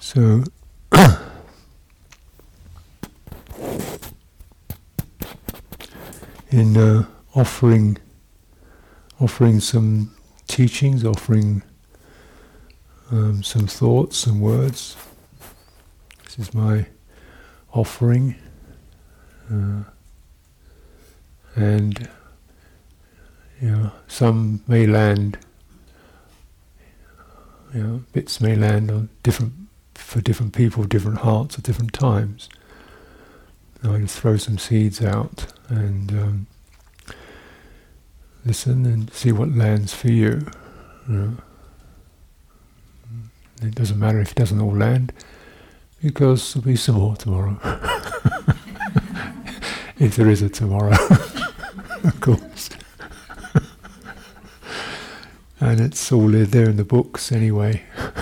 So, in uh, offering offering some teachings, offering um, some thoughts some words. This is my offering, uh, and you know, some may land. You know, bits may land on different for different people, different hearts at different times. And I just throw some seeds out and um, listen and see what lands for you. It doesn't matter if it doesn't all land, because there'll be some more tomorrow. if there is a tomorrow, of course. and it's all there in the books anyway.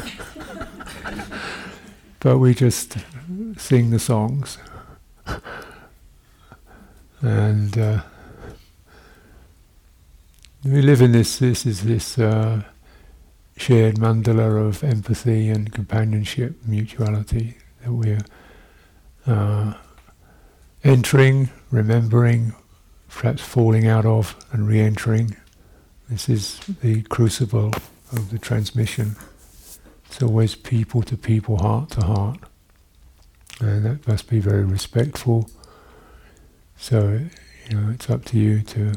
but we just sing the songs. and uh, we live in this, this is this uh, shared mandala of empathy and companionship, mutuality that we're uh, entering, remembering, perhaps falling out of and re-entering. This is the crucible of the transmission. It's always people to people, heart to heart. And that must be very respectful. So, you know, it's up to you to,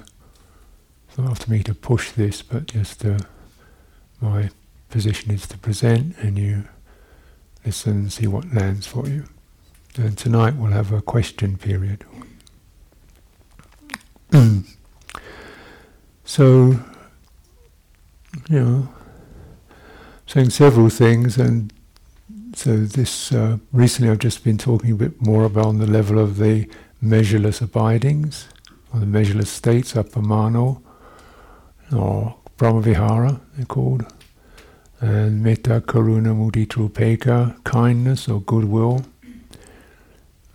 it's not to me to push this, but just uh, my position is to present and you listen and see what lands for you. And tonight we'll have a question period. so, you know, saying several things, and so this uh, recently I've just been talking a bit more about on the level of the measureless abidings, or the measureless states, appamano, or brahmavihara, they're called, and metta, karuna, mudita, kindness or goodwill.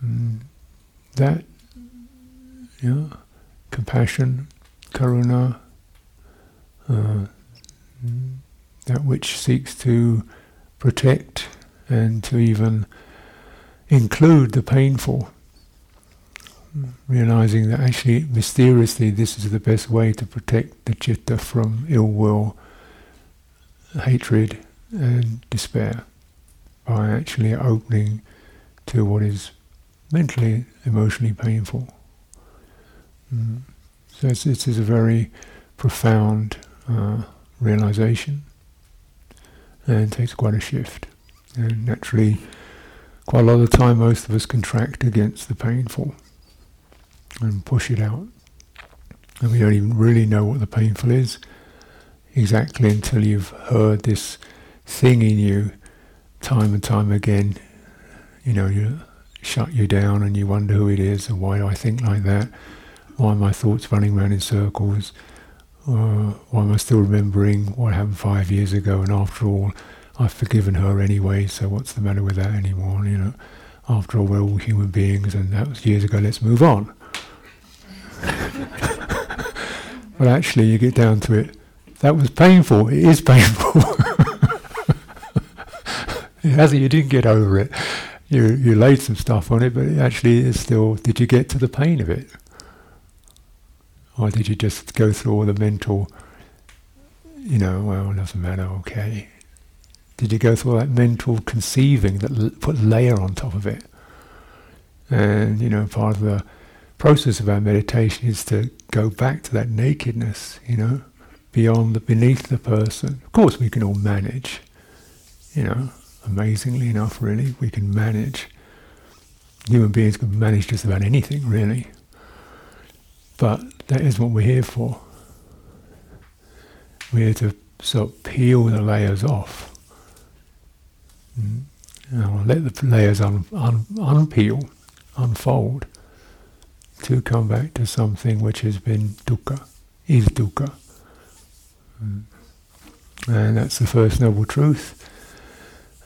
Mm, that, yeah, compassion, karuna, uh, that which seeks to protect and to even include the painful, realizing that actually mysteriously this is the best way to protect the citta from ill will, hatred, and despair by actually opening to what is mentally, emotionally painful. Mm. So this is a very profound uh, realization and takes quite a shift. And naturally, quite a lot of the time, most of us contract against the painful and push it out. And we don't even really know what the painful is exactly until you've heard this thing in you time and time again. You know, you shut you down and you wonder who it is and why do I think like that? Why are my thoughts running around in circles? Uh, why am I still remembering what happened five years ago? And after all, I've forgiven her anyway, so what's the matter with that anymore? You know, after all, we're all human beings, and that was years ago. Let's move on. but actually, you get down to it. That was painful. It is painful. it hasn't. You didn't get over it. You you laid some stuff on it, but it actually, it's still. Did you get to the pain of it? Or did you just go through all the mental, you know, well, doesn't matter, okay. Did you go through all that mental conceiving that l- put layer on top of it? And, you know, part of the process of our meditation is to go back to that nakedness, you know, beyond the, beneath the person. Of course, we can all manage, you know, amazingly enough, really, we can manage. Human beings can manage just about anything, really. But that is what we're here for. We're here to sort of peel the layers off. Mm. let the layers un, un, unpeel, unfold, to come back to something which has been dukkha, is dukkha, mm. And that's the first noble truth,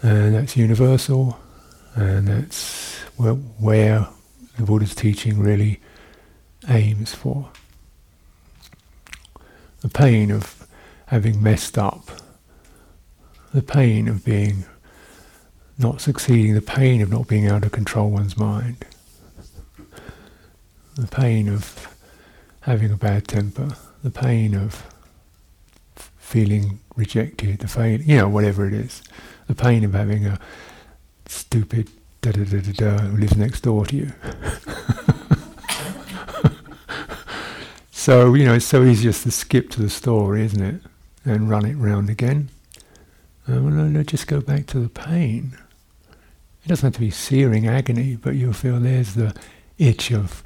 and that's universal, and that's where, where the Buddha's teaching really aims for. The pain of having messed up, the pain of being not succeeding, the pain of not being able to control one's mind, the pain of having a bad temper, the pain of feeling rejected, the pain, you know, whatever it is, the pain of having a stupid da da da da da who lives next door to you. so, you know, it's so easy just to skip to the story, isn't it? And run it round again. Um, no, no, just go back to the pain. It doesn't have to be searing agony, but you'll feel there's the itch of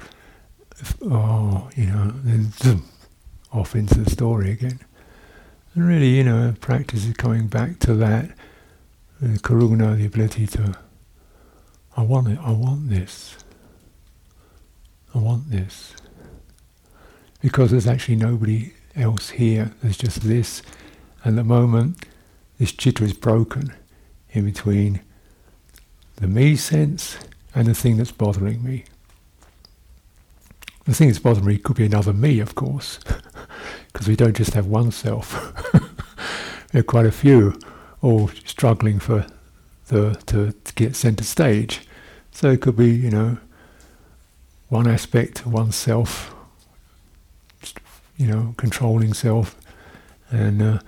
oh, you know, then zoom, off into the story again. And really, you know, practice is coming back to that, the karuna, the ability to I want it, I want this. I want this. Because there's actually nobody else here, there's just this. And the moment this chitta is broken in between the me sense and the thing that's bothering me. The thing that's bothering me could be another me, of course, because we don't just have one self. there are quite a few all struggling for the, to, to get centre stage. So it could be, you know, one aspect of oneself, you know, controlling self and uh,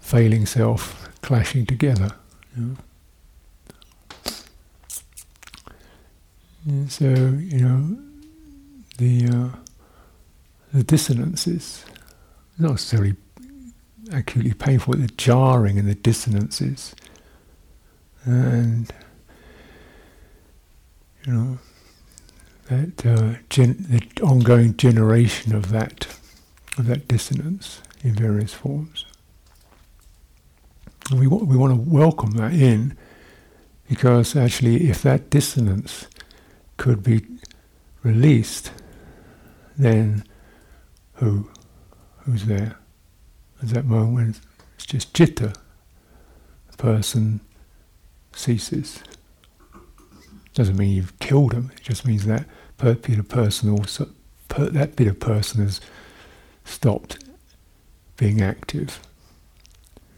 failing self clashing together. You know. so, you know, the uh, the dissonances, not necessarily acutely painful, the jarring and the dissonances. And, you know, that uh, gen- the ongoing generation of that, of that dissonance in various forms. And we, w- we want to welcome that in because actually, if that dissonance could be released, then who? Who's there? At that moment it's just chitta, the person ceases. Doesn't mean you've killed them. It just means that bit of person also, that bit of person has stopped being active.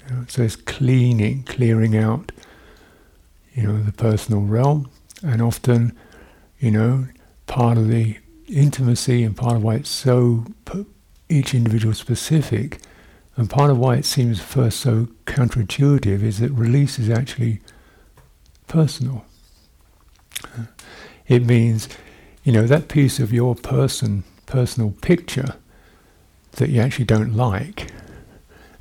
You know, so it's cleaning, clearing out, you know, the personal realm, and often, you know, part of the intimacy and part of why it's so each individual specific, and part of why it seems first so counterintuitive is that release is actually personal. It means, you know, that piece of your person, personal picture that you actually don't like,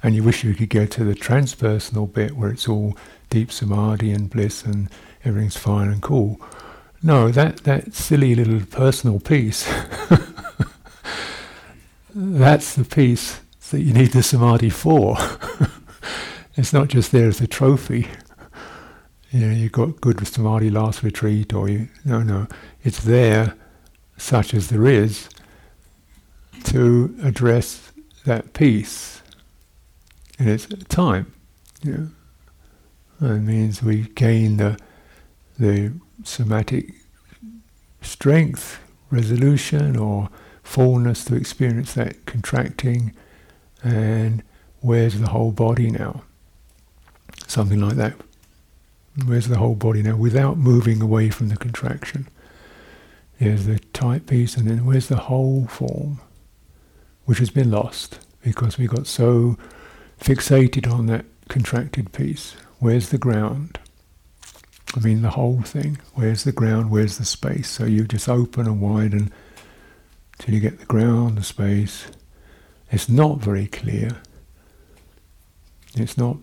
and you wish you could go to the transpersonal bit where it's all deep samadhi and bliss and everything's fine and cool. No, that, that silly little personal piece, that's the piece that you need the samadhi for. it's not just there as a trophy you know, you got good samadhi last retreat, or you no, no, it's there, such as there is, to address that piece And its time. Know, that means we gain the the somatic strength, resolution, or fullness to experience that contracting, and where's the whole body now? Something like that Where's the whole body now without moving away from the contraction? There's the tight piece, and then where's the whole form, which has been lost because we got so fixated on that contracted piece. Where's the ground? I mean, the whole thing. Where's the ground? Where's the space? So you just open and widen till you get the ground, the space. It's not very clear. It's not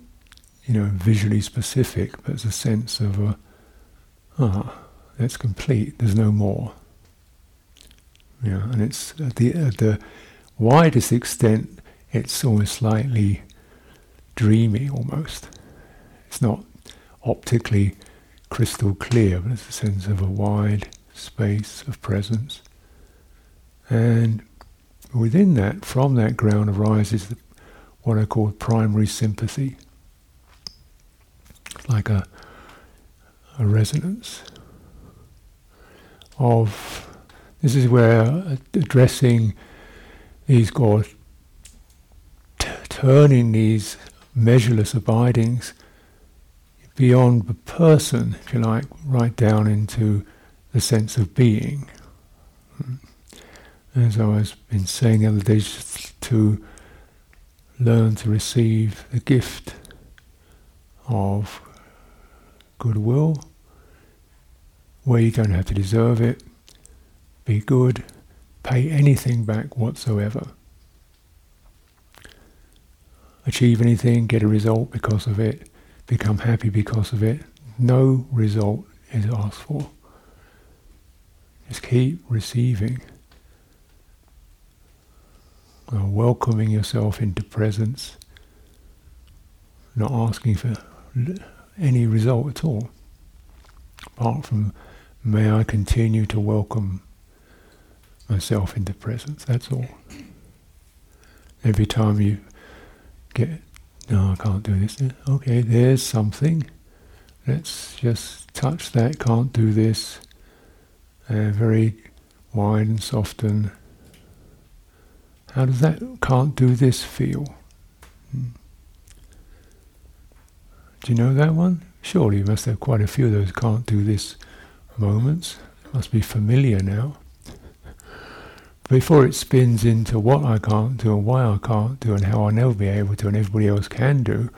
you know, visually specific, but it's a sense of, ah, that's complete, there's no more. Yeah, and it's at the, at the widest extent, it's almost slightly dreamy almost. It's not optically crystal clear, but it's a sense of a wide space of presence. And within that, from that ground arises the, what I call primary sympathy. It's like a, a resonance of this is where addressing these God, t- turning these measureless abidings beyond the person, if you like, right down into the sense of being. Hmm. As I was been saying the other day, to learn to receive the gift of goodwill, where you don't have to deserve it, be good, pay anything back whatsoever. Achieve anything, get a result because of it, become happy because of it. No result is asked for. Just keep receiving. Uh, welcoming yourself into presence, not asking for any result at all, apart from may I continue to welcome myself into presence, that's all. Every time you get, no, I can't do this, okay, there's something, let's just touch that, can't do this, uh, very wide and soften. How does that can't do this feel? Hmm. Do you know that one? Surely you must have quite a few of those can't do this moments. It must be familiar now before it spins into what I can't do and why I can't do and how I'll never be able to and everybody else can do,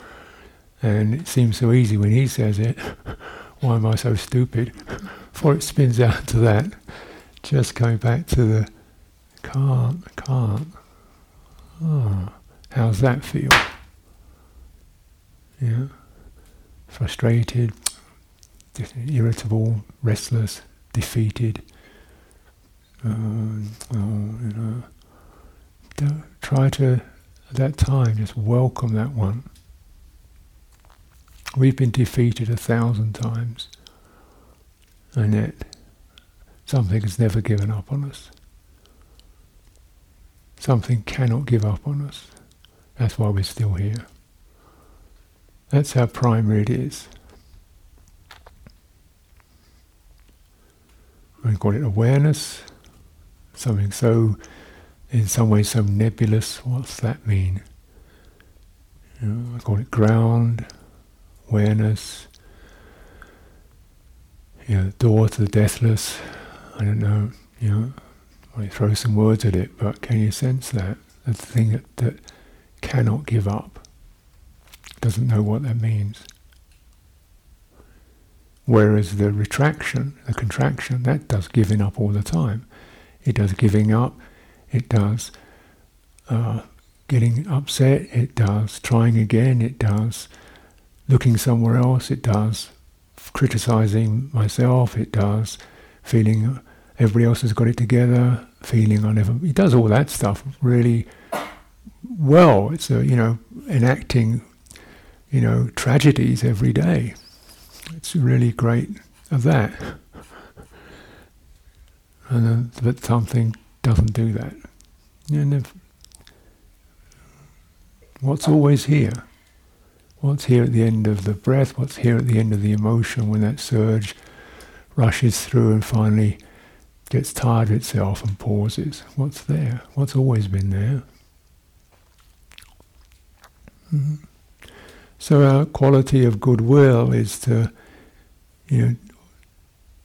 and it seems so easy when he says it, why am I so stupid? Before it spins out to that, just going back to the can't, can't. Oh, how's that feel? Yeah, frustrated, irritable, restless, defeated uh, you know, don't try to, at that time, just welcome that one. We've been defeated a thousand times, and yet something has never given up on us. Something cannot give up on us. That's why we're still here. That's how primary it is. We call it awareness, something so, in some ways, so nebulous. What's that mean? You know, I call it ground, awareness, you know, door to the deathless. I don't know, you know, I throw some words at it, but can you sense that? The thing that, that cannot give up, doesn't know what that means. Whereas the retraction, the contraction, that does giving up all the time. It does giving up. It does uh, getting upset. It does trying again. It does looking somewhere else. It does criticizing myself. It does feeling everybody else has got it together. Feeling I never. It does all that stuff really well. It's a, you know enacting you know tragedies every day. It's really great of that and but something doesn't do that. And if, what's always here? What's here at the end of the breath? What's here at the end of the emotion when that surge rushes through and finally gets tired of itself and pauses? What's there? What's always been there? Mm-hmm. So our quality of goodwill is to, you know,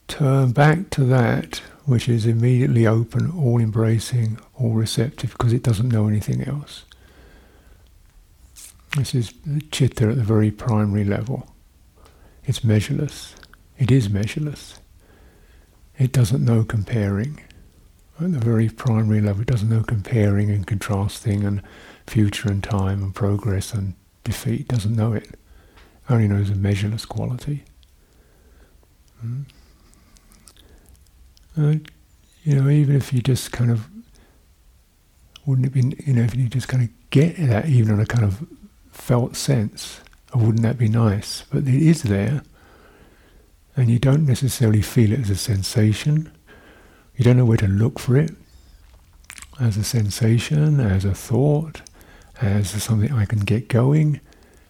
turn back to that which is immediately open, all embracing, all receptive, because it doesn't know anything else. This is chitta at the very primary level. It's measureless. It is measureless. It doesn't know comparing. At the very primary level, it doesn't know comparing and contrasting and future and time and progress and defeat. It doesn't know it. only knows a measureless quality. Mm. Uh, you know, even if you just kind of wouldn't it be, you know, if you just kind of get that even on a kind of felt sense, or wouldn't that be nice? But it is there, and you don't necessarily feel it as a sensation. You don't know where to look for it as a sensation, as a thought, as something I can get going,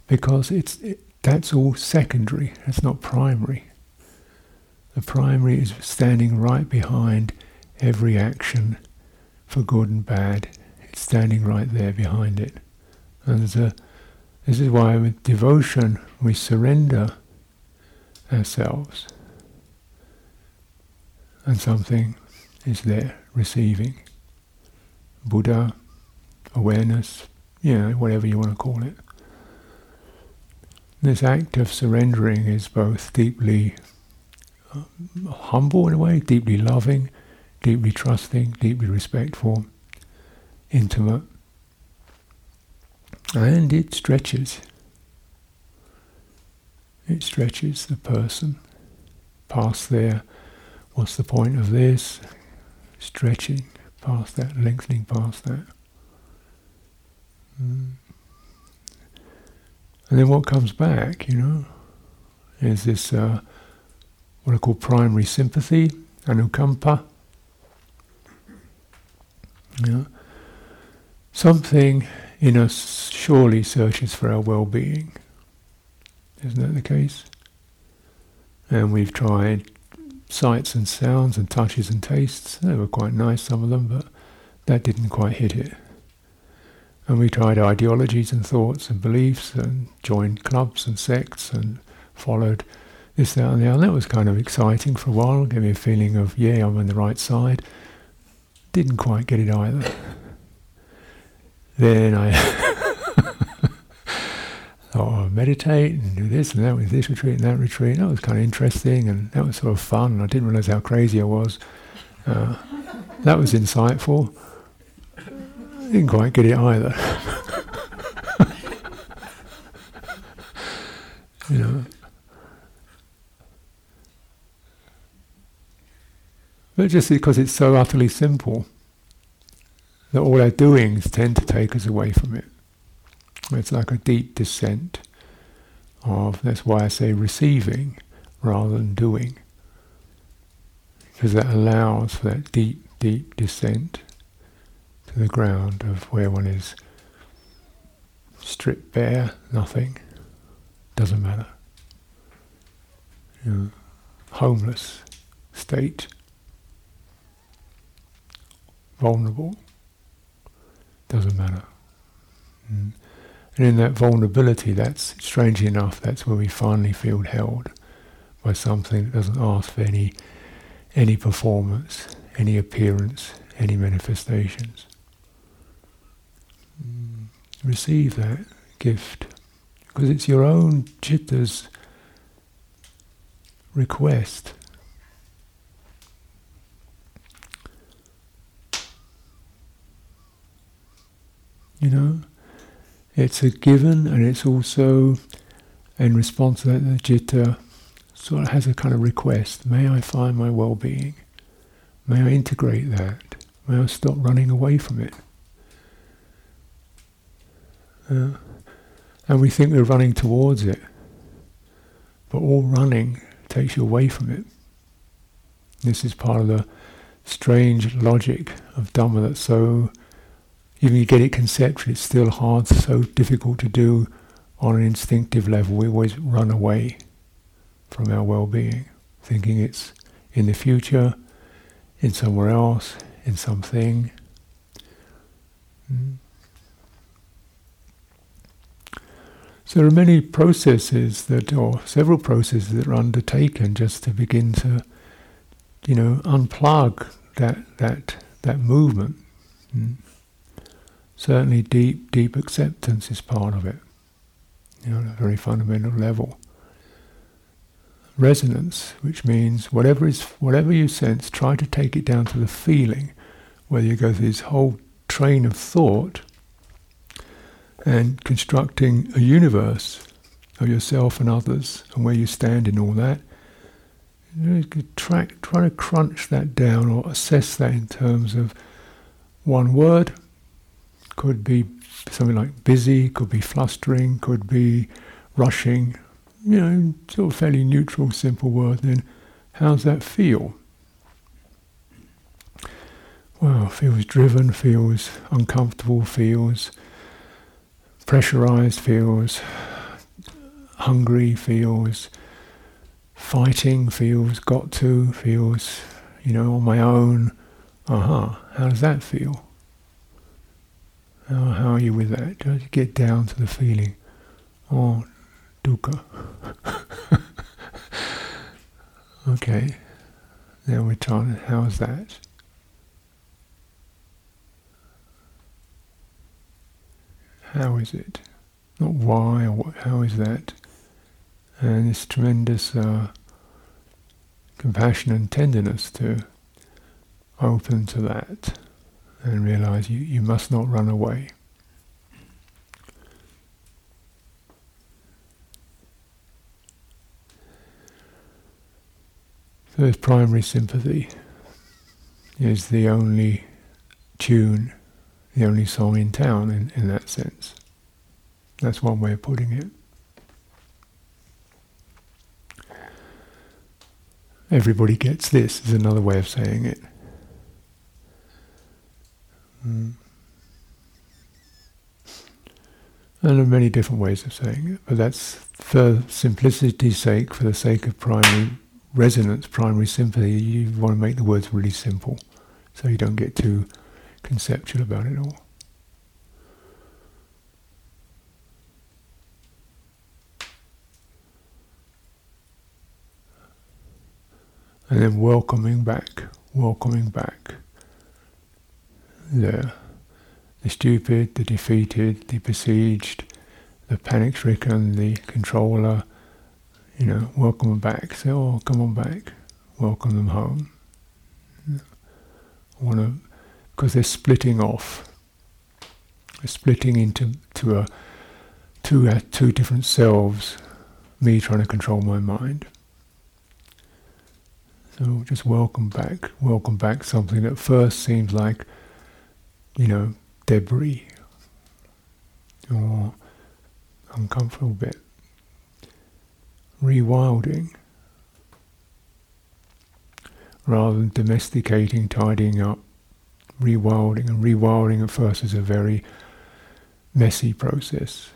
because it's it, that's all secondary. It's not primary. The primary is standing right behind every action, for good and bad. It's standing right there behind it. And a, this is why with devotion we surrender ourselves. And something is there, receiving. Buddha, awareness, yeah, whatever you want to call it. This act of surrendering is both deeply humble in a way, deeply loving, deeply trusting, deeply respectful, intimate, and it stretches. It stretches the person past there. What's the point of this? Stretching past that, lengthening past that. Mm. And then what comes back, you know, is this uh, what I call primary sympathy, anukampa. Know, something in us surely searches for our well-being. Isn't that the case? And we've tried sights and sounds and touches and tastes. They were quite nice, some of them, but that didn't quite hit it. And we tried ideologies and thoughts and beliefs and joined clubs and sects and followed this, that, and the other. That was kind of exciting for a while, gave me a feeling of, yeah, I'm on the right side. Didn't quite get it either. Then I thought, oh, meditate and do this and that with this retreat and that retreat. That was kind of interesting and that was sort of fun. I didn't realize how crazy I was. Uh, that was insightful. Didn't quite get it either. you know. But just because it's so utterly simple, that all our doings tend to take us away from it. It's like a deep descent of, that's why I say receiving rather than doing. Because that allows for that deep, deep descent to the ground of where one is stripped bare, nothing, doesn't matter. You know, homeless state, vulnerable, doesn't matter. Mm. And in that vulnerability, that's strangely enough, that's where we finally feel held by something that doesn't ask for any any performance, any appearance, any manifestations. Mm. Receive that gift because it's your own chitta's request. You know, it's a given, and it's also in response to that the citta sort of has a kind of request. May I find my well-being? May I integrate that? May I stop running away from it? Uh, and we think we're running towards it, but all running takes you away from it. This is part of the strange logic of Dhamma that's so even if you get it conceptually, it's still hard, so difficult to do on an instinctive level. We always run away from our well-being, thinking it's in the future, in somewhere else, in something. Mm. So there are many processes that, or several processes that are undertaken just to begin to, you know, unplug that that that movement. Mm certainly deep, deep acceptance is part of it, you know, at a very fundamental level. Resonance, which means whatever is whatever you sense, try to take it down to the feeling, whether you go through this whole train of thought and constructing a universe of yourself and others and where you stand in all that. You know, try, try to crunch that down or assess that in terms of one word, could be something like busy, could be flustering, could be rushing, you know, sort of fairly neutral, simple word, then how's that feel? Well, feels driven, feels uncomfortable, feels pressurized, feels hungry, feels fighting, feels got to, feels, you know, on my own. Aha, uh-huh. how does that feel? How, how are you with that? Just get down to the feeling. Oh, dukkha. okay, now we're trying, how's that? How is it? Not why or what, how is that? And this tremendous uh, compassion and tenderness to open to that and realize you, you must not run away. So this primary sympathy is the only tune, the only song in town in, in that sense. That's one way of putting it. Everybody gets this is another way of saying it. Mm. And there are many different ways of saying it, but that's for simplicity's sake, for the sake of primary resonance, primary sympathy, you want to make the words really simple so you don't get too conceptual about it all. And then welcoming back, welcoming back the, the stupid, the defeated, the besieged, the panic stricken, the controller, you know, welcome them back. Say, oh, come on back. Welcome them home. Want to, because they're splitting off. They're splitting into to a two uh, two different selves. Me trying to control my mind. So just welcome back, welcome back something that first seems like you know, debris or uncomfortable bit. Rewilding rather than domesticating, tidying up, rewilding. And rewilding at first is a very messy process.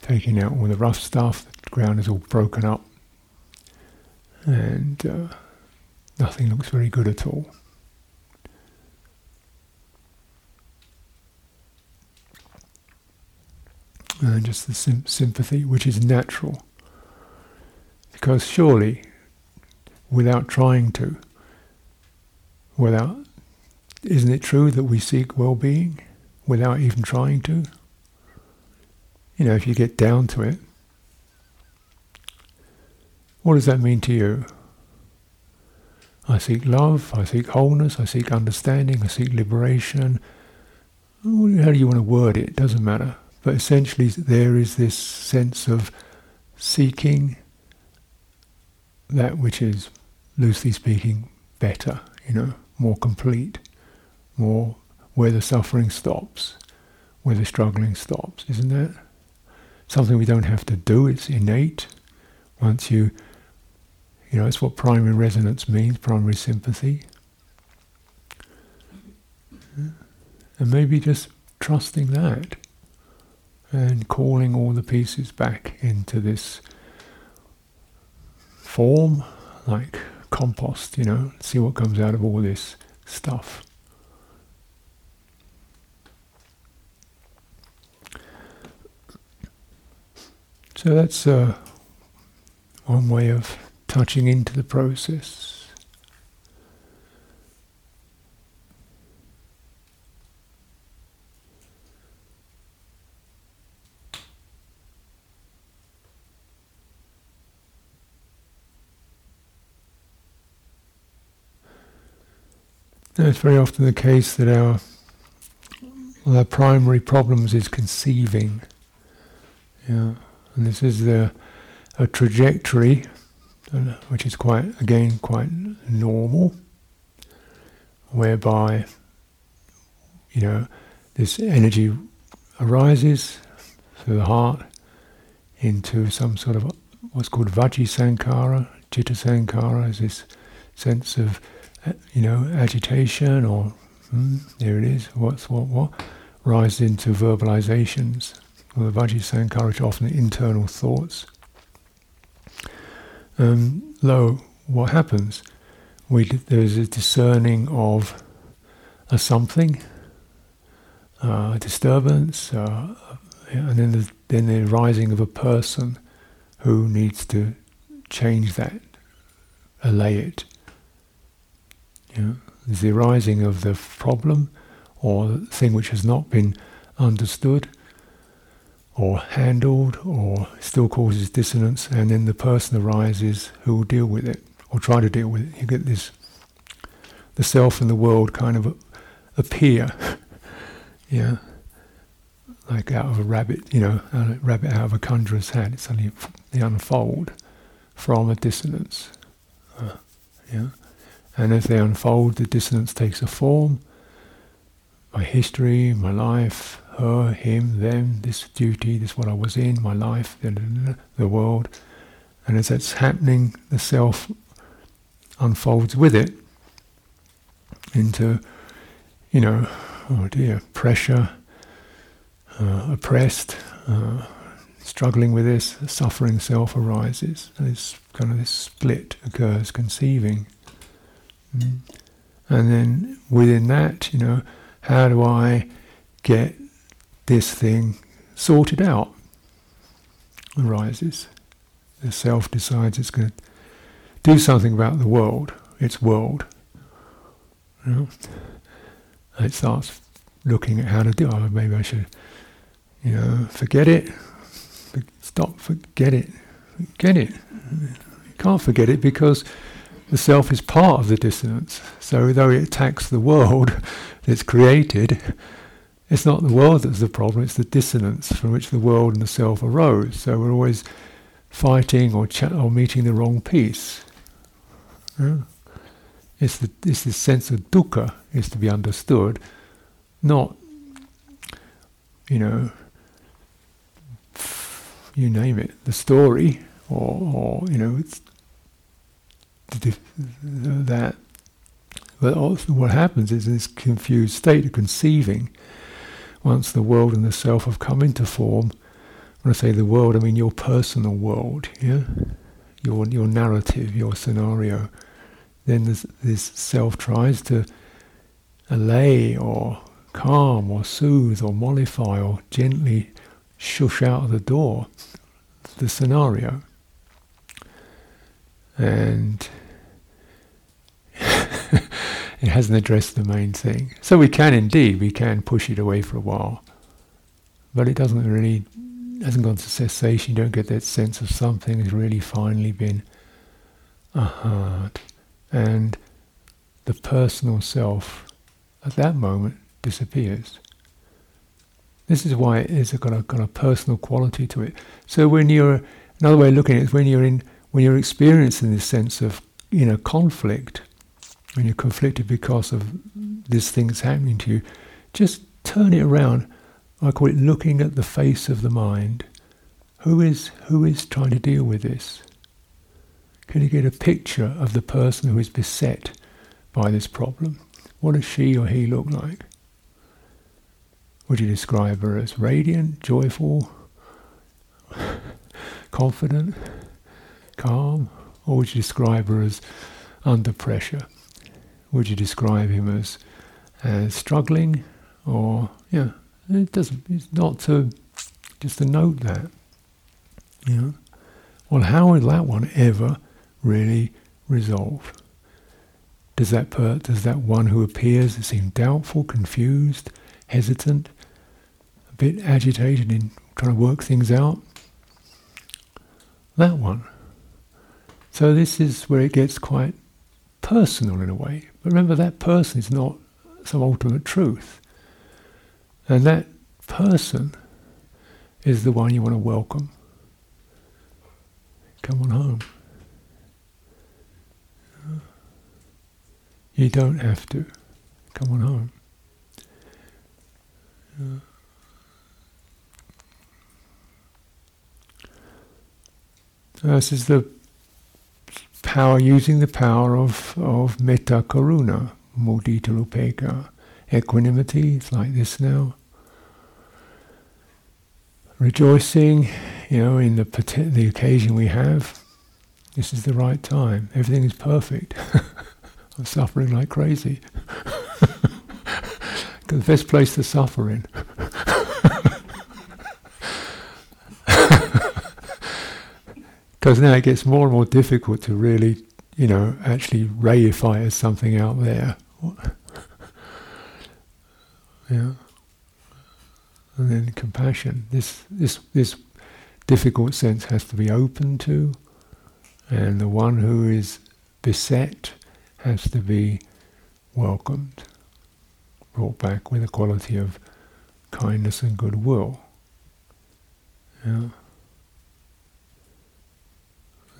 Taking out all the rough stuff, the ground is all broken up, and uh, nothing looks very good at all. And just the sim- sympathy, which is natural. Because surely, without trying to, without, isn't it true that we seek well being without even trying to? You know, if you get down to it, what does that mean to you? I seek love, I seek wholeness, I seek understanding, I seek liberation. How do you want to word it? It doesn't matter. But essentially, there is this sense of seeking that which is, loosely speaking, better, you know, more complete, more where the suffering stops, where the struggling stops, isn't that? Something we don't have to do, it's innate. Once you, you know, it's what primary resonance means, primary sympathy. And maybe just trusting that and calling all the pieces back into this form, like compost, you know, see what comes out of all this stuff. So that's uh, one way of touching into the process. It's very often the case that our of our primary problems is conceiving. Yeah, and this is the a trajectory, uh, which is quite again quite normal, whereby you know this energy arises through the heart into some sort of what's called Vaci Sankhara, Chitta Sankhara, is this sense of you know, agitation or hmm, there it is, what's what what, rise into verbalizations. Well, the Vaci Sankhara are often internal thoughts. Um, lo, what happens? We, there's a discerning of a something, uh, a disturbance, uh, and then the, then the rising of a person who needs to change that, allay it. There's the arising of the problem or thing which has not been understood or handled or still causes dissonance, and then the person arises who will deal with it or try to deal with it. You get this the self and the world kind of appear, yeah, like out of a rabbit, you know, a rabbit out of a conjurer's hat. It's suddenly they unfold from a dissonance, uh, yeah, and as they unfold, the dissonance takes a form. My history, my life, her, him, them, this duty, this what I was in, my life, the, world. And as that's happening, the self unfolds with it into, you know, oh dear, pressure, uh, oppressed, uh, struggling with this, suffering self arises. And This kind of this split occurs, conceiving. Mm. And then within that, you know, how do I get this thing sorted out? Arises. The self decides it's going to do something about the world, its world. You know? it starts looking at how to do it. Oh, maybe I should, you know, forget it. Stop, forget it. Forget it. You can't forget it because the self is part of the dissonance. So though it attacks the world that's created, it's not the world that's the problem, it's the dissonance from which the world and the self arose. So we're always fighting or, or meeting the wrong piece. Yeah. It's, the, it's this sense of dukkha is to be understood, not, you know, you name it, the story, or, or you know, it's that. But also what happens is this confused state of conceiving, once the world and the self have come into form, when I say the world, I mean your personal world, yeah? Your, your narrative, your scenario then this, this self tries to allay or calm or soothe or mollify or gently shush out of the door the scenario. And it hasn't addressed the main thing. So we can indeed, we can push it away for a while. But it doesn't really, hasn't gone to cessation. You don't get that sense of something has really finally been uh and the personal self at that moment disappears. This is why it is got a, got a personal quality to it. So when you're, another way of looking at it is when you're in, when you're experiencing this sense of, you know, conflict, when you're conflicted because of this thing that's happening to you, just turn it around. I call it looking at the face of the mind. Who is who is trying to deal with this? Can you get a picture of the person who is beset by this problem? What does she or he look like? Would you describe her as radiant, joyful, confident, calm? Or would you describe her as under pressure? Would you describe him as, as struggling? Or, yeah, it doesn't, it's not to, just to note that. Know? Well, how will that one ever really resolve? Does that per, does that one who appears seem doubtful, confused, hesitant, a bit agitated in trying to work things out? That one. So this is where it gets quite personal in a way. But remember that person is not some ultimate truth. And that person is the one you want to welcome. Come on home. You don't have to. Come on home. This is the power, using the power of, of metta karuna, mudita upekkha, equanimity, it's like this now. rejoicing, you know, in the the occasion we have. This is the right time. Everything is perfect. I'm suffering like crazy. the best place to suffer in. Because now it gets more and more difficult to really, you know, actually reify as something out there. yeah. And then compassion. This this this difficult sense has to be open to, and the one who is beset has to be welcomed, brought back with a quality of kindness and goodwill. Yeah.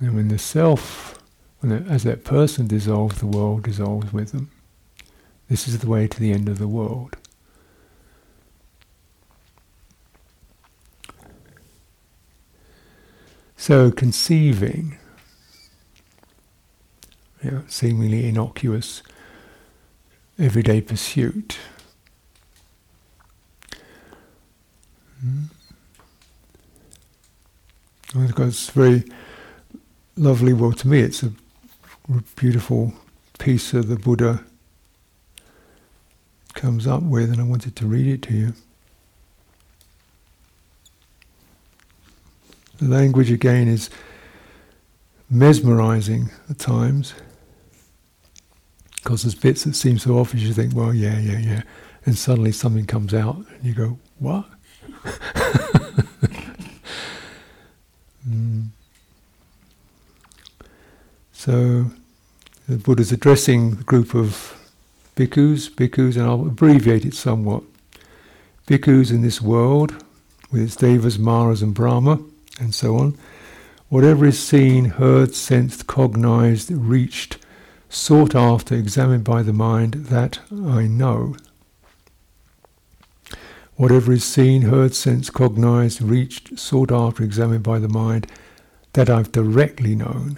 And when the self, when the, as that person dissolves, the world dissolves with them. This is the way to the end of the world. So conceiving, you know, seemingly innocuous, everyday pursuit. Hmm? It's very lovely. Well, to me, it's a beautiful piece of the Buddha comes up with, and I wanted to read it to you. The language again is mesmerizing at times because there's bits that seem so obvious you think, well, yeah, yeah, yeah, and suddenly something comes out and you go, what? So the Buddha's addressing the group of bhikkhus, bhikkhus, and I'll abbreviate it somewhat. Bhikkhus in this world, with its devas, maras, and brahma, and so on. Whatever is seen, heard, sensed, cognized, reached, sought after, examined by the mind, that I know. Whatever is seen, heard, sensed, cognized, reached, sought after, examined by the mind, that I've directly known.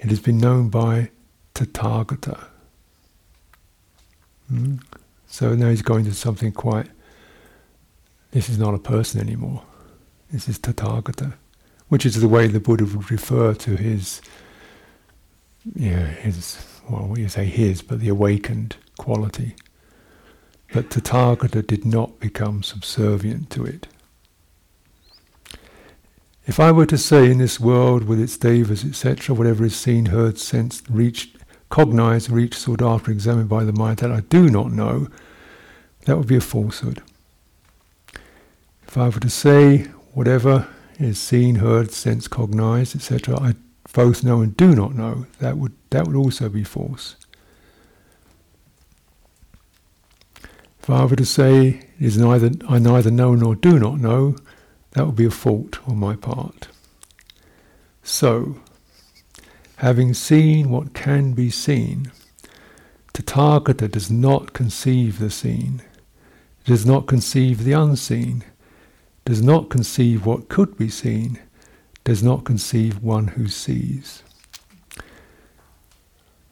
It has been known by Tathagata. Hmm? So now he's going to something quite. This is not a person anymore. This is Tathagata, which is the way the Buddha would refer to his, yeah, his, well, we say his, but the awakened quality. But Tathagata did not become subservient to it. If I were to say in this world with its devas, etc., whatever is seen, heard, sensed, reached, cognized, reached, sought after, examined by the mind, that I do not know, that would be a falsehood. If I were to say whatever is seen, heard, sensed, cognized, etc., I both know and do not know, that would that would also be false. If I were to say is neither I neither know nor do not know, that would be a fault on my part. So, having seen what can be seen, Tathagata does not conceive the seen, does not conceive the unseen, does not conceive what could be seen, does not conceive one who sees.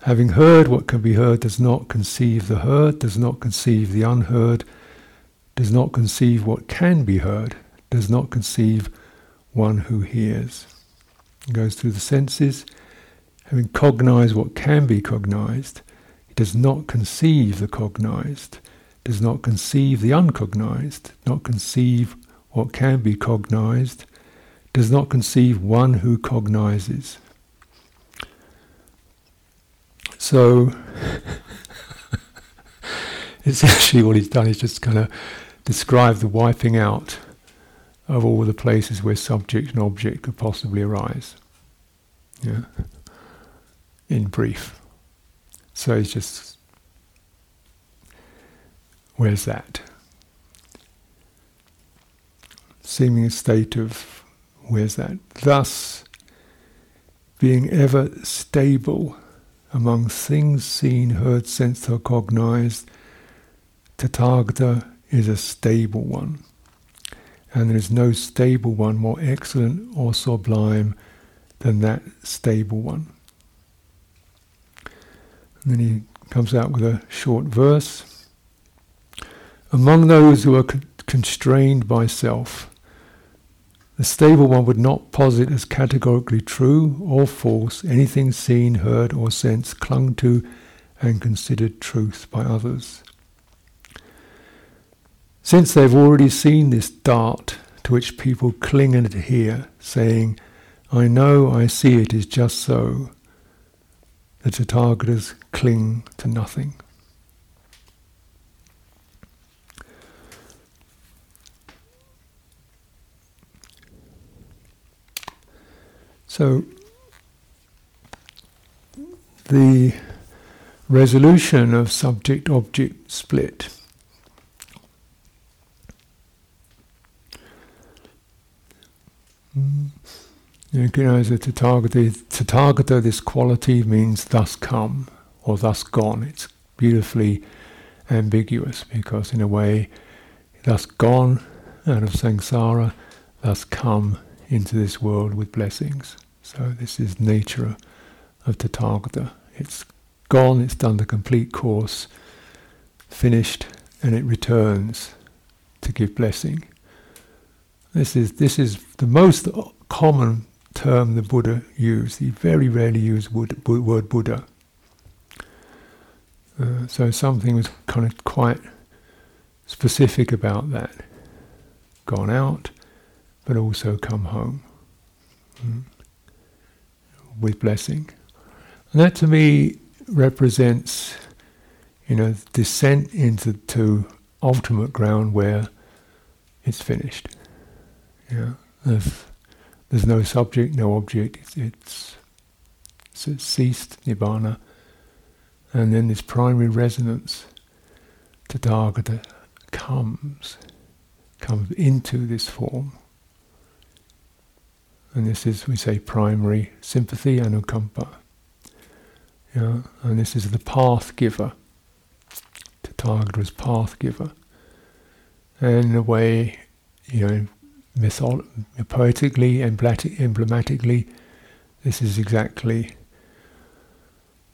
Having heard what can be heard, does not conceive the heard, does not conceive the unheard, does not conceive what can be heard, does not conceive one who hears. It goes through the senses, having cognized what can be cognized, does not conceive the cognized, does not conceive the uncognized, not conceive what can be cognized, does not conceive one who cognizes. So, it's actually what he's done is just kind of describe the wiping out of all the places where subject and object could possibly arise. Yeah. In brief. So it's just, where's that? seeming a state of where's that? Thus, being ever stable among things seen, heard, sensed, or cognized, Tathagata is a stable one. And there is no stable one more excellent or sublime than that stable one. And then he comes out with a short verse. Among those who are con- constrained by self, The stable one would not posit as categorically true or false anything seen, heard, or sensed, clung to, and considered truth by others. Since they've already seen this dart to which people cling and adhere, saying, I know, I see it is just so, the Tathagatas cling to nothing. So, the resolution of subject object split. Mm. You know, as a Tathagata, Tathagata, this quality means thus come or thus gone. It's beautifully ambiguous because, in a way, thus gone out of samsara, thus come into this world with blessings. So, this is nature of Tathagata. It's gone, it's done the complete course, finished, and it returns to give blessing. This is, this is the most common term the Buddha used. He very rarely used word, word Buddha. Uh, so something was kind of quite specific about that. Gone out, but also come home mm, with blessing. And that to me represents, you know, descent into to ultimate ground where it's finished. Yeah, there's, there's no subject, no object. It's, it's, it's ceased nibbana, and then this primary resonance, tathagata, comes, comes into this form. And this is, we say, primary sympathy, anukampa. Yeah, and this is the path giver. Tathagata is path giver. And in a way, you know, mytholo- poetically, emblematically, this is exactly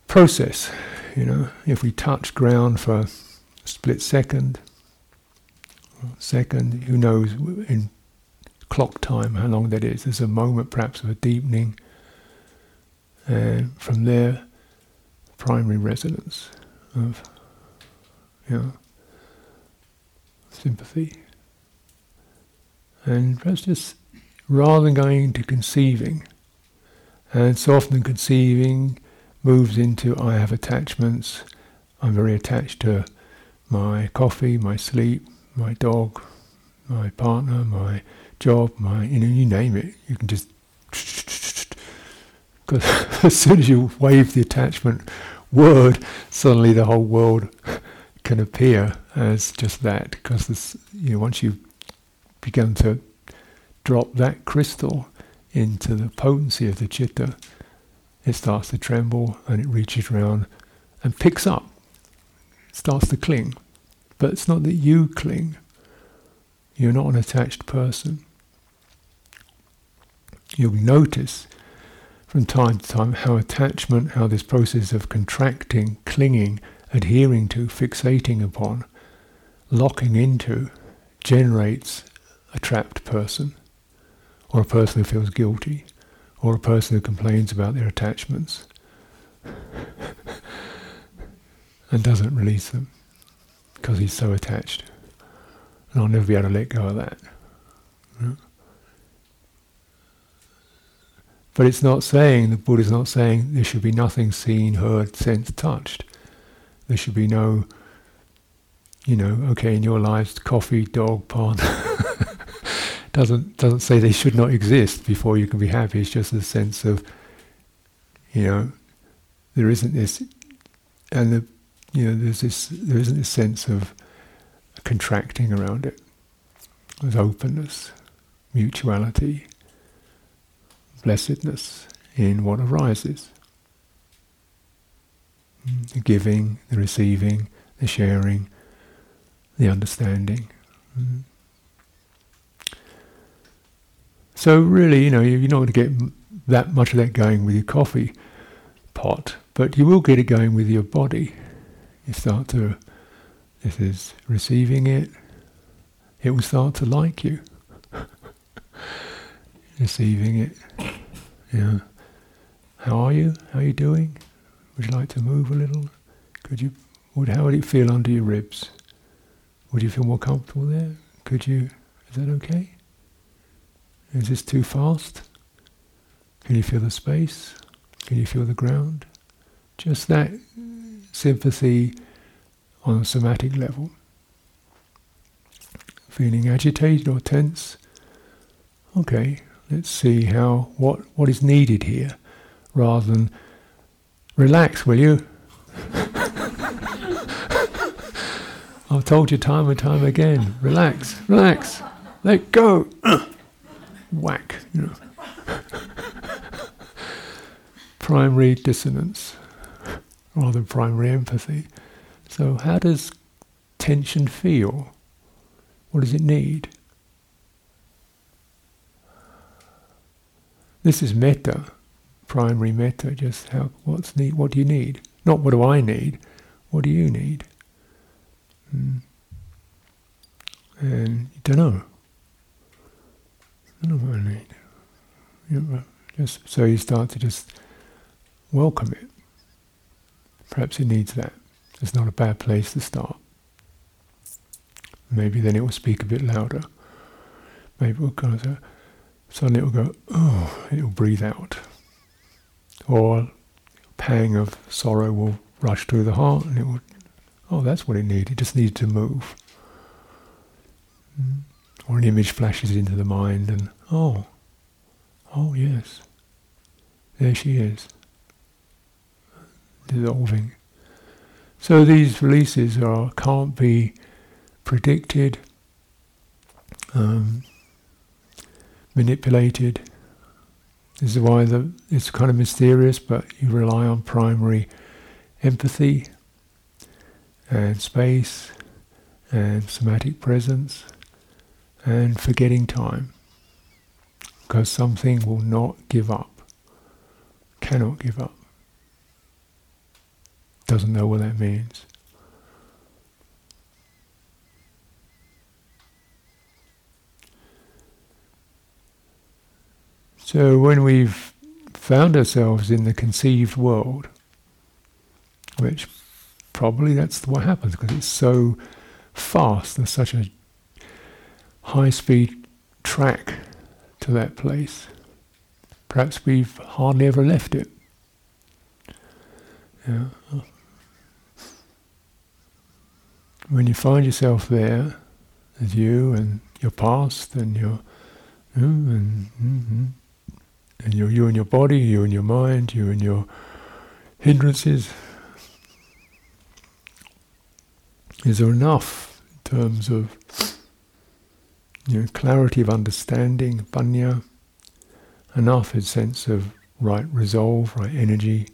process. You know, if we touch ground for a split second, second, who knows in clock time how long that is? There's a moment perhaps of a deepening, and from there, primary resonance of, you know, sympathy. And perhaps just rather than going into conceiving, uh, and so often conceiving moves into I have attachments, I'm very attached to my coffee, my sleep, my dog, my partner, my job, my you know, you name it, you can just because as soon as you wave the attachment word, suddenly the whole world can appear as just that. Because you know, once you begin to drop that crystal into the potency of the chitta, it starts to tremble and it reaches around and picks up, starts to cling. But it's not that you cling. You're not an attached person. You'll notice from time to time how attachment, how this process of contracting, clinging, adhering to, fixating upon, locking into, generates a trapped person, or a person who feels guilty, or a person who complains about their attachments and doesn't release them because he's so attached. And I'll never be able to let go of that. But it's not saying, the Buddha's not saying there should be nothing seen, heard, sensed, touched. There should be no, you know, okay, in your lives, coffee, dog, pond. doesn't doesn't say they should not exist before you can be happy. It's just a sense of, you know, there isn't this, and the, you know, there's this, there isn't this sense of contracting around it. There's openness, mutuality, blessedness in what arises. The giving, the receiving, the sharing, the understanding. Mm. So really, you know, you're not going to get that much of that going with your coffee pot, but you will get it going with your body. You start to, this is receiving it, it will start to like you. receiving it. Yeah. How are you? How are you doing? Would you like to move a little? Could you? Would how would it feel under your ribs? Would you feel more comfortable there? Could you? Is that okay? Is this too fast? Can you feel the space? Can you feel the ground? Just that sympathy on a somatic level. Feeling agitated or tense? Okay, let's see how what what is needed here, rather than relax, will you? I've told you time and time again, relax, relax, let go. Whack, you know. primary dissonance rather than primary empathy. So, how does tension feel? What does it need? This is metta, primary metta. Just how what's need? What do you need? Not what do I need? What do you need? Mm. And you don't know. Need. You know, just so you start to just welcome it. Perhaps it needs that. It's not a bad place to start. Maybe then it will speak a bit louder. Maybe it will of suddenly it will go, oh, it will breathe out. Or a pang of sorrow will rush through the heart and it will, oh, that's what it needs. It just needs to move. Mm. Or an image flashes into the mind and, oh, oh, yes, there she is, dissolving. So these releases are can't be predicted, um, manipulated. This is why the, it's kind of mysterious, but you rely on primary empathy and space and somatic presence and forgetting time. Because something will not give up, cannot give up. Doesn't know what that means. So when we've found ourselves in the conceived world, which probably that's what happens because it's so fast, there's such a high speed track to that place. Perhaps we've hardly ever left it. Yeah. When you find yourself there, as you and your past and your and, mm-hmm, and you, you and your body, you and your mind, you and your hindrances, is there enough in terms of you know, clarity of understanding, panya, enough in sense of right resolve, right energy,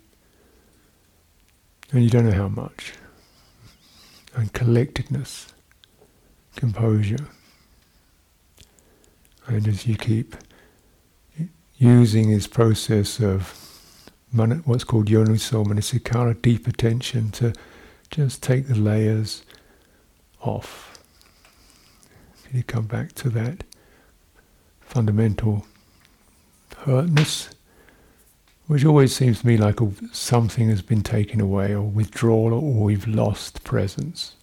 and you don't know how much, and collectedness, composure, and as you keep using this process of what's called yoniso manasikara, deep attention, to just take the layers off you come back to that fundamental hurtness, which always seems to me like a, something has been taken away, or withdrawal, or we've lost presence.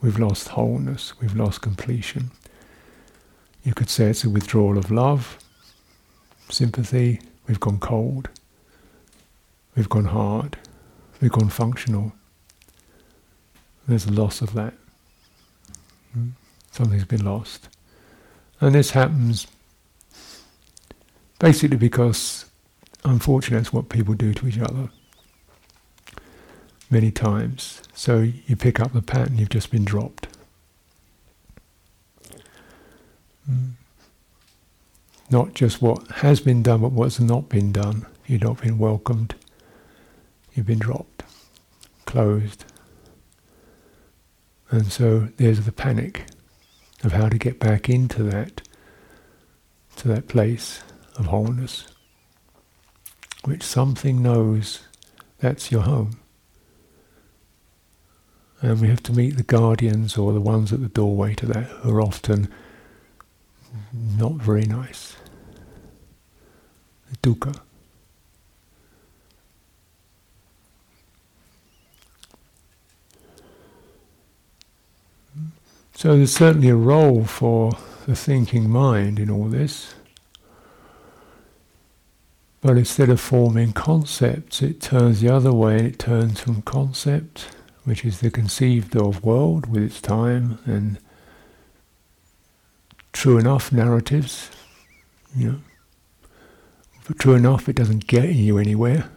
We've lost wholeness, we've lost completion. You could say it's a withdrawal of love, sympathy, we've gone cold, we've gone hard, we've gone functional. There's a loss of that. Mm something's been lost. And this happens basically because, unfortunately, that's what people do to each other many times. So you pick up the pattern, you've just been dropped. Mm. Not just what has been done, but what's not been done. You've not been welcomed. You've been dropped, closed. And so there's the panic of how to get back into that, to that place of wholeness, which something knows that's your home. And we have to meet the guardians or the ones at the doorway to that who are often not very nice. dukkha. So there's certainly a role for the thinking mind in all this. But instead of forming concepts, it turns the other way it turns from concept, which is the conceived of world with its time and true enough narratives, you know. But true enough, it doesn't get you anywhere.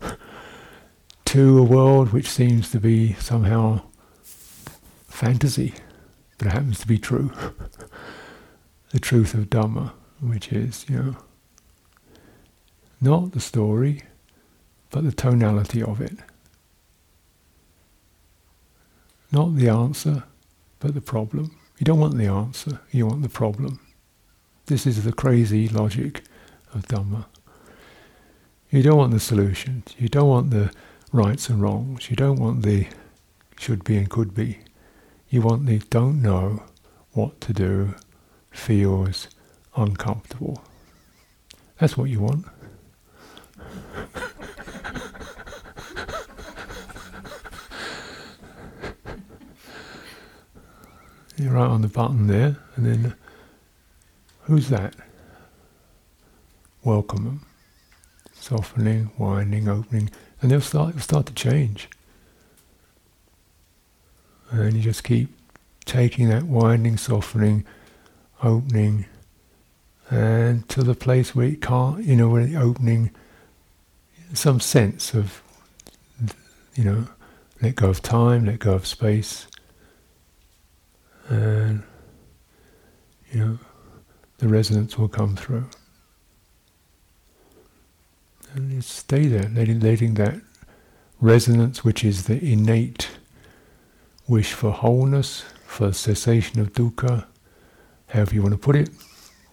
to a world which seems to be somehow fantasy but it happens to be true. the truth of Dhamma, which is, you know, not the story, but the tonality of it. Not the answer, but the problem. You don't want the answer, you want the problem. This is the crazy logic of Dhamma. You don't want the solutions, you don't want the rights and wrongs, you don't want the should be and could be. You want the don't know what to do, feels uncomfortable. That's what you want. You're right on the button there, and then who's that? Welcome them. Softening, winding, opening, and they'll start, they'll start to change. And you just keep taking that winding, softening, opening, and to the place where it can't, you know, where the opening, some sense of, you know, let go of time, let go of space, and, you know, the resonance will come through. And you stay there, letting, letting that resonance, which is the innate wish for wholeness, for cessation of dukkha, however you want to put it,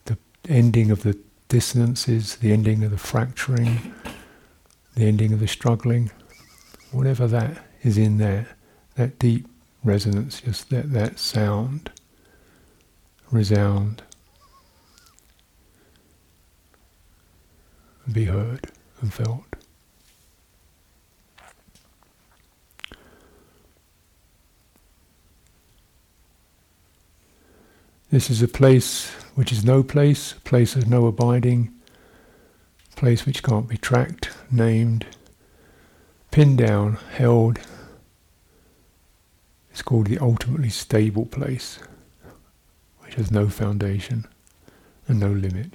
the ending of the dissonances, the ending of the fracturing, the ending of the struggling, whatever that is in there, that deep resonance, just let that sound resound be heard and felt. This is a place which is no place, a place of no abiding, place which can't be tracked, named, pinned down, held. It's called the ultimately stable place, which has no foundation and no limit.